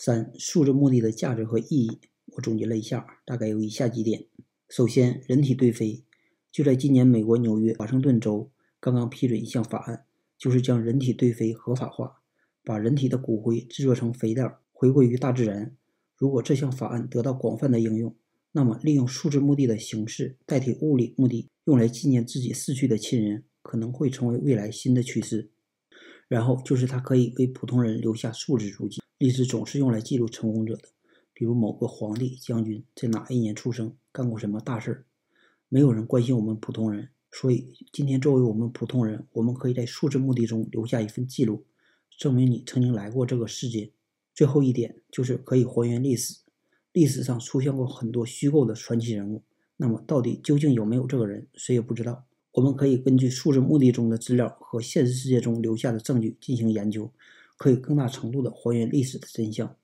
三、数字墓地的价值和意义，我总结了一下，大概有以下几点。首先，人体堆肥，就在今年，美国纽约、华盛顿州刚刚批准一项法案，就是将人体堆肥合法化，把人体的骨灰制作成肥料，回归于大自然。如果这项法案得到广泛的应用，那么利用数字墓地的形式代替物理墓地，用来纪念自己逝去的亲人，可能会成为未来新的趋势。然后就是它可以为普通人留下数字足迹。历史总是用来记录成功者的，比如某个皇帝、将军在哪一年出生，干过什么大事儿。没有人关心我们普通人，所以今天作为我们普通人，我们可以在数字墓地中留下一份记录，证明你曾经来过这个世界。最后一点就是可以还原历史，历史上出现过很多虚构的传奇人物，那么到底究竟有没有这个人，谁也不知道。我们可以根据数字墓地中的资料和现实世界中留下的证据进行研究。可以更大程度地还原历史的真相。